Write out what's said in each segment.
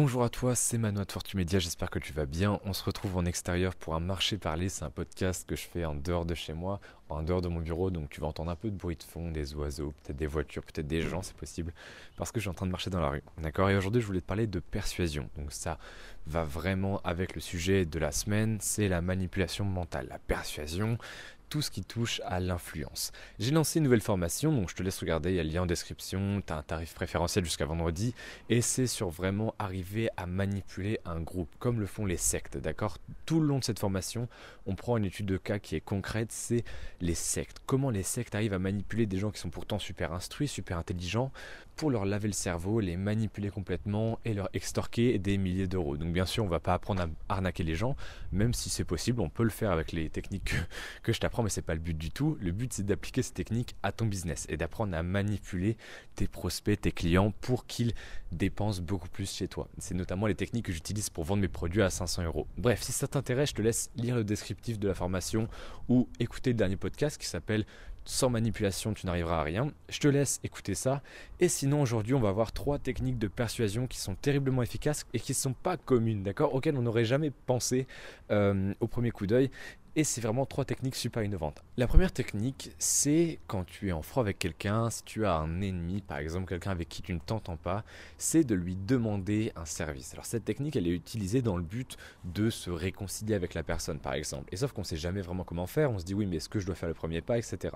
Bonjour à toi, c'est Manoa de Fortu Media, j'espère que tu vas bien. On se retrouve en extérieur pour un marché parler, c'est un podcast que je fais en dehors de chez moi, en dehors de mon bureau, donc tu vas entendre un peu de bruit de fond, des oiseaux, peut-être des voitures, peut-être des gens, c'est possible, parce que je suis en train de marcher dans la rue. D'accord? Et aujourd'hui, je voulais te parler de persuasion. Donc ça va vraiment avec le sujet de la semaine, c'est la manipulation mentale. La persuasion, tout ce qui touche à l'influence. J'ai lancé une nouvelle formation, donc je te laisse regarder, il y a le lien en description, tu as un tarif préférentiel jusqu'à vendredi, et c'est sur vraiment arriver à manipuler un groupe, comme le font les sectes, d'accord? Tout le long de cette formation, on prend une étude de cas qui est concrète, c'est les sectes. Comment les sectes arrivent à manipuler des gens qui sont pourtant super instruits, super intelligents, pour leur laver le cerveau, les manipuler complètement et leur extorquer des milliers d'euros. Donc bien sûr, on va pas apprendre à arnaquer les gens, même si c'est possible, on peut le faire avec les techniques que, que je t'apprends mais c'est pas le but du tout. Le but, c'est d'appliquer ces techniques à ton business et d'apprendre à manipuler tes prospects, tes clients pour qu'ils dépensent beaucoup plus chez toi. C'est notamment les techniques que j'utilise pour vendre mes produits à 500 euros. Bref, si ça t'intéresse, je te laisse lire le descriptif de la formation ou écouter le dernier podcast qui s'appelle sans manipulation, tu n'arriveras à rien. Je te laisse écouter ça. Et sinon, aujourd'hui, on va voir trois techniques de persuasion qui sont terriblement efficaces et qui ne sont pas communes, d'accord? Auxquelles on n'aurait jamais pensé euh, au premier coup d'œil. Et c'est vraiment trois techniques super innovantes. La première technique, c'est quand tu es en froid avec quelqu'un, si tu as un ennemi, par exemple quelqu'un avec qui tu ne t'entends pas, c'est de lui demander un service. Alors cette technique, elle est utilisée dans le but de se réconcilier avec la personne, par exemple. Et sauf qu'on ne sait jamais vraiment comment faire, on se dit oui, mais est-ce que je dois faire le premier pas, etc.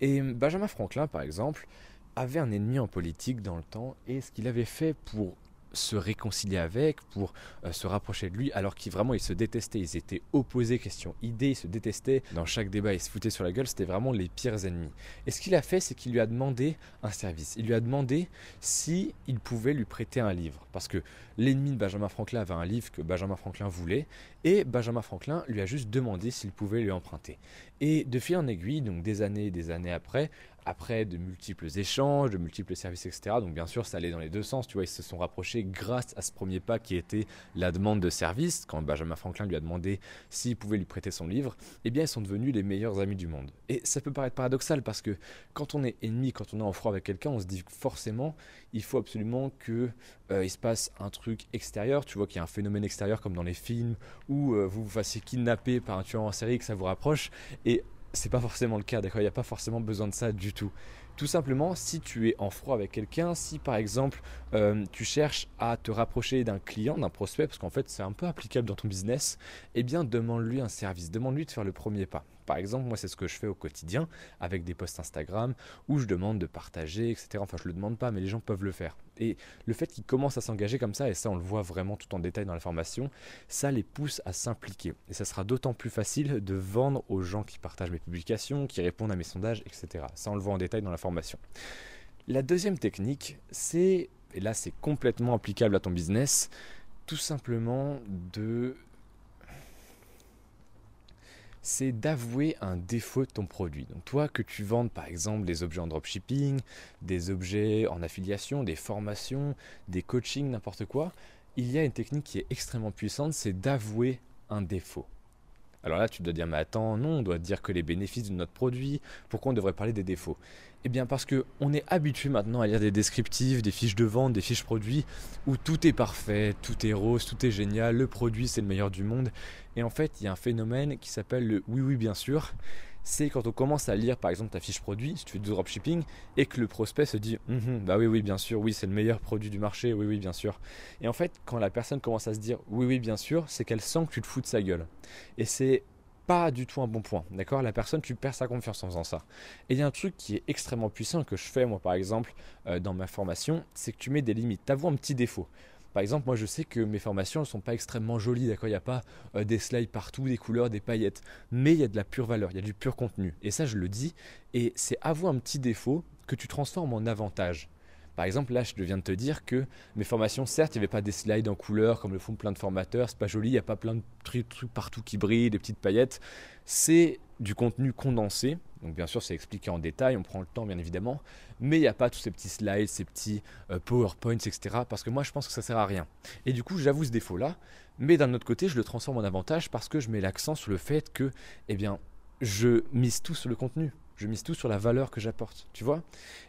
Et Benjamin Franklin, par exemple, avait un ennemi en politique dans le temps, et ce qu'il avait fait pour se réconcilier avec, pour euh, se rapprocher de lui, alors qu'ils vraiment ils se détestaient, ils étaient opposés, question idée, ils se détestaient. Dans chaque débat, ils se foutaient sur la gueule, c'était vraiment les pires ennemis. Et ce qu'il a fait, c'est qu'il lui a demandé un service. Il lui a demandé si il pouvait lui prêter un livre, parce que l'ennemi de Benjamin Franklin avait un livre que Benjamin Franklin voulait, et Benjamin Franklin lui a juste demandé s'il pouvait lui emprunter. Et de fil en aiguille, donc des années et des années après, après de multiples échanges, de multiples services, etc. Donc bien sûr, ça allait dans les deux sens. Tu vois, ils se sont rapprochés grâce à ce premier pas qui était la demande de service. Quand Benjamin Franklin lui a demandé s'il pouvait lui prêter son livre, eh bien, ils sont devenus les meilleurs amis du monde. Et ça peut paraître paradoxal parce que quand on est ennemi, quand on est en froid avec quelqu'un, on se dit forcément, il faut absolument que euh, il se passe un truc extérieur. Tu vois qu'il y a un phénomène extérieur comme dans les films où euh, vous vous fassiez kidnapper par un tueur en série que ça vous rapproche. Et c'est pas forcément le cas, d'accord? Il n'y a pas forcément besoin de ça du tout. Tout simplement, si tu es en froid avec quelqu'un, si par exemple euh, tu cherches à te rapprocher d'un client, d'un prospect, parce qu'en fait c'est un peu applicable dans ton business, eh bien demande-lui un service, demande-lui de faire le premier pas. Par exemple, moi c'est ce que je fais au quotidien avec des posts Instagram où je demande de partager, etc. Enfin je le demande pas, mais les gens peuvent le faire. Et le fait qu'ils commencent à s'engager comme ça, et ça on le voit vraiment tout en détail dans la formation, ça les pousse à s'impliquer. Et ça sera d'autant plus facile de vendre aux gens qui partagent mes publications, qui répondent à mes sondages, etc. Ça on le voit en détail dans la La deuxième technique, c'est, et là c'est complètement applicable à ton business, tout simplement de c'est d'avouer un défaut de ton produit. Donc toi, que tu vendes par exemple des objets en dropshipping, des objets en affiliation, des formations, des coachings, n'importe quoi, il y a une technique qui est extrêmement puissante, c'est d'avouer un défaut. Alors là, tu dois dire, mais attends, non, on doit dire que les bénéfices de notre produit, pourquoi on devrait parler des défauts? Eh bien parce qu'on est habitué maintenant à lire des descriptifs, des fiches de vente, des fiches produits, où tout est parfait, tout est rose, tout est génial, le produit c'est le meilleur du monde. Et en fait, il y a un phénomène qui s'appelle le oui oui bien sûr c'est quand on commence à lire par exemple ta fiche produit, si tu fais du dropshipping, et que le prospect se dit mhm, bah oui, oui, bien sûr, oui, c'est le meilleur produit du marché, oui, oui, bien sûr. Et en fait, quand la personne commence à se dire oui, oui, bien sûr, c'est qu'elle sent que tu te fous de sa gueule. Et c'est pas du tout un bon point, d'accord? La personne, tu perds sa confiance en faisant ça. Et il y a un truc qui est extrêmement puissant que je fais moi par exemple euh, dans ma formation, c'est que tu mets des limites. Tu un petit défaut. Par exemple, moi je sais que mes formations ne sont pas extrêmement jolies, d'accord? Il n'y a pas euh, des slides partout, des couleurs, des paillettes, mais il y a de la pure valeur, il y a du pur contenu. Et ça, je le dis, et c'est avoir un petit défaut que tu transformes en avantage. Par exemple, là, je viens de te dire que mes formations, certes, il n'y avait pas des slides en couleur comme le font plein de formateurs, c'est pas joli, il n'y a pas plein de trucs partout qui brillent, des petites paillettes. C'est du contenu condensé. Donc bien sûr, c'est expliqué en détail, on prend le temps bien évidemment, mais il n'y a pas tous ces petits slides, ces petits euh, PowerPoints, etc. Parce que moi, je pense que ça sert à rien. Et du coup, j'avoue ce défaut-là, mais d'un autre côté, je le transforme en avantage parce que je mets l'accent sur le fait que, eh bien, je mise tout sur le contenu Je mise tout sur la valeur que j'apporte, tu vois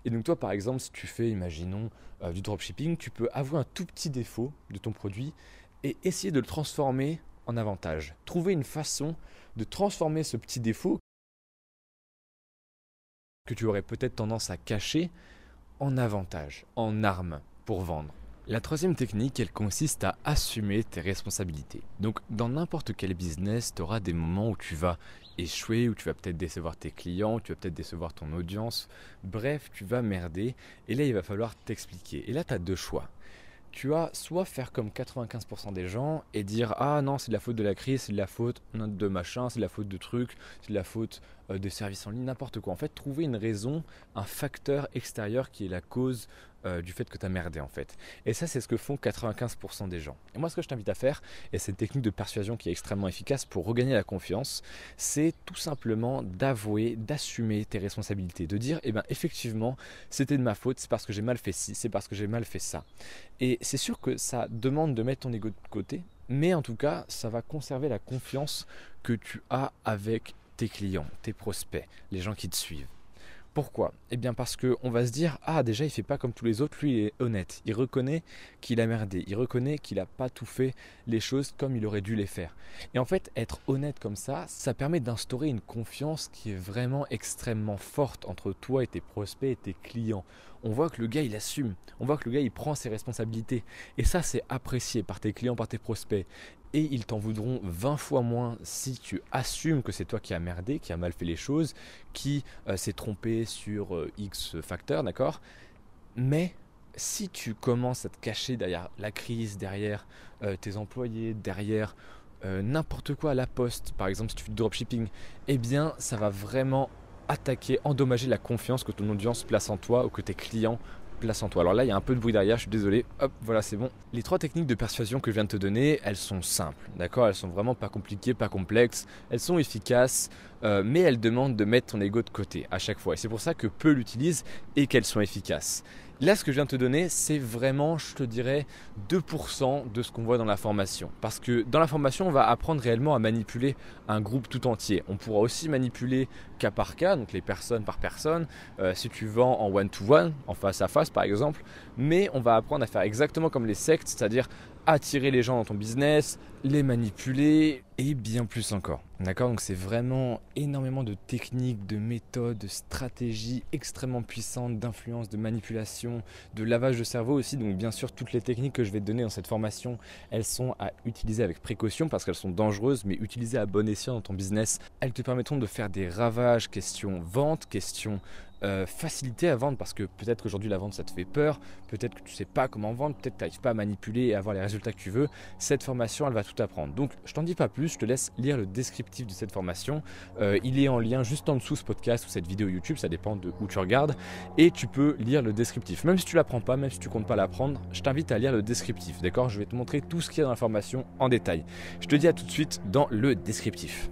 Et donc toi, par exemple, si tu fais, imaginons, euh, du dropshipping, tu peux avoir un tout petit défaut de ton produit et essayer de le transformer en avantage. Trouver une façon de transformer ce petit défaut que tu aurais peut-être tendance à cacher en avantage, en arme pour vendre. La troisième technique, elle consiste à assumer tes responsabilités. Donc dans n'importe quel business, tu auras des moments où tu vas échouer, où tu vas peut-être décevoir tes clients, tu vas peut-être décevoir ton audience. Bref, tu vas merder et là il va falloir t'expliquer. Et là tu as deux choix tu as soit faire comme 95% des gens et dire ah non c'est de la faute de la crise, c'est de la faute de machin, c'est de la faute de trucs, c'est de la faute euh, des services en ligne, n'importe quoi. En fait, trouver une raison, un facteur extérieur qui est la cause euh, du fait que tu as merdé en fait. Et ça, c'est ce que font 95% des gens. Et moi, ce que je t'invite à faire, et c'est une technique de persuasion qui est extrêmement efficace pour regagner la confiance, c'est tout simplement d'avouer, d'assumer tes responsabilités, de dire, eh bien, effectivement, c'était de ma faute, c'est parce que j'ai mal fait ci, c'est parce que j'ai mal fait ça. Et c'est sûr que ça demande de mettre ton ego de côté, mais en tout cas, ça va conserver la confiance que tu as avec tes clients, tes prospects, les gens qui te suivent. Pourquoi? Eh bien parce qu'on va se dire ah déjà il fait pas comme tous les autres, lui il est honnête, il reconnaît qu'il a merdé, il reconnaît qu'il n'a pas tout fait les choses comme il aurait dû les faire. Et en fait être honnête comme ça, ça permet d'instaurer une confiance qui est vraiment extrêmement forte entre toi et tes prospects et tes clients. On voit que le gars il assume, on voit que le gars il prend ses responsabilités. Et ça c'est apprécié par tes clients, par tes prospects. Et ils t'en voudront 20 fois moins si tu assumes que c'est toi qui as merdé, qui a mal fait les choses, qui euh, s'est trompé sur euh, X facteurs, d'accord? Mais si tu commences à te cacher derrière la crise, derrière euh, tes employés, derrière n'importe quoi à la poste, par exemple si tu fais du dropshipping, eh bien ça va vraiment attaquer, endommager la confiance que ton audience place en toi ou que tes clients place en toi. Alors là, il y a un peu de bruit derrière, je suis désolé. Hop, voilà, c'est bon. Les trois techniques de persuasion que je viens de te donner, elles sont simples, d'accord? Elles sont vraiment pas compliquées, pas complexes. Elles sont efficaces, euh, mais elles demandent de mettre ton ego de côté à chaque fois. Et c'est pour ça que peu l'utilisent et qu'elles sont efficaces. Là, ce que je viens de te donner, c'est vraiment, je te dirais, 2% de ce qu'on voit dans la formation. Parce que dans la formation, on va apprendre réellement à manipuler un groupe tout entier. On pourra aussi manipuler cas par cas, donc les personnes par personne, euh, si tu vends en one-to-one, en face à face par exemple. Mais on va apprendre à faire exactement comme les sectes, c'est-à-dire attirer les gens dans ton business, les manipuler et bien plus encore. D'accord? Donc c'est vraiment énormément de techniques, de méthodes, de stratégies extrêmement puissantes d'influence, de manipulation, de lavage de cerveau aussi. Donc bien sûr toutes les techniques que je vais te donner dans cette formation, elles sont à utiliser avec précaution parce qu'elles sont dangereuses, mais utilisées à bon escient dans ton business, elles te permettront de faire des ravages question vente, question euh, facilité à vendre parce que peut-être qu'aujourd'hui la vente ça te fait peur, peut-être que tu sais pas comment vendre, peut-être que tu n'arrives pas à manipuler et avoir les résultats que tu veux. Cette formation elle va tout apprendre. Donc je t'en dis pas je te laisse lire le descriptif de cette formation. Euh, il est en lien juste en dessous ce podcast ou cette vidéo YouTube, ça dépend de où tu regardes. Et tu peux lire le descriptif. Même si tu l'apprends pas, même si tu comptes pas l'apprendre, je t'invite à lire le descriptif. D'accord? Je vais te montrer tout ce qu'il y a dans la formation en détail. Je te dis à tout de suite dans le descriptif.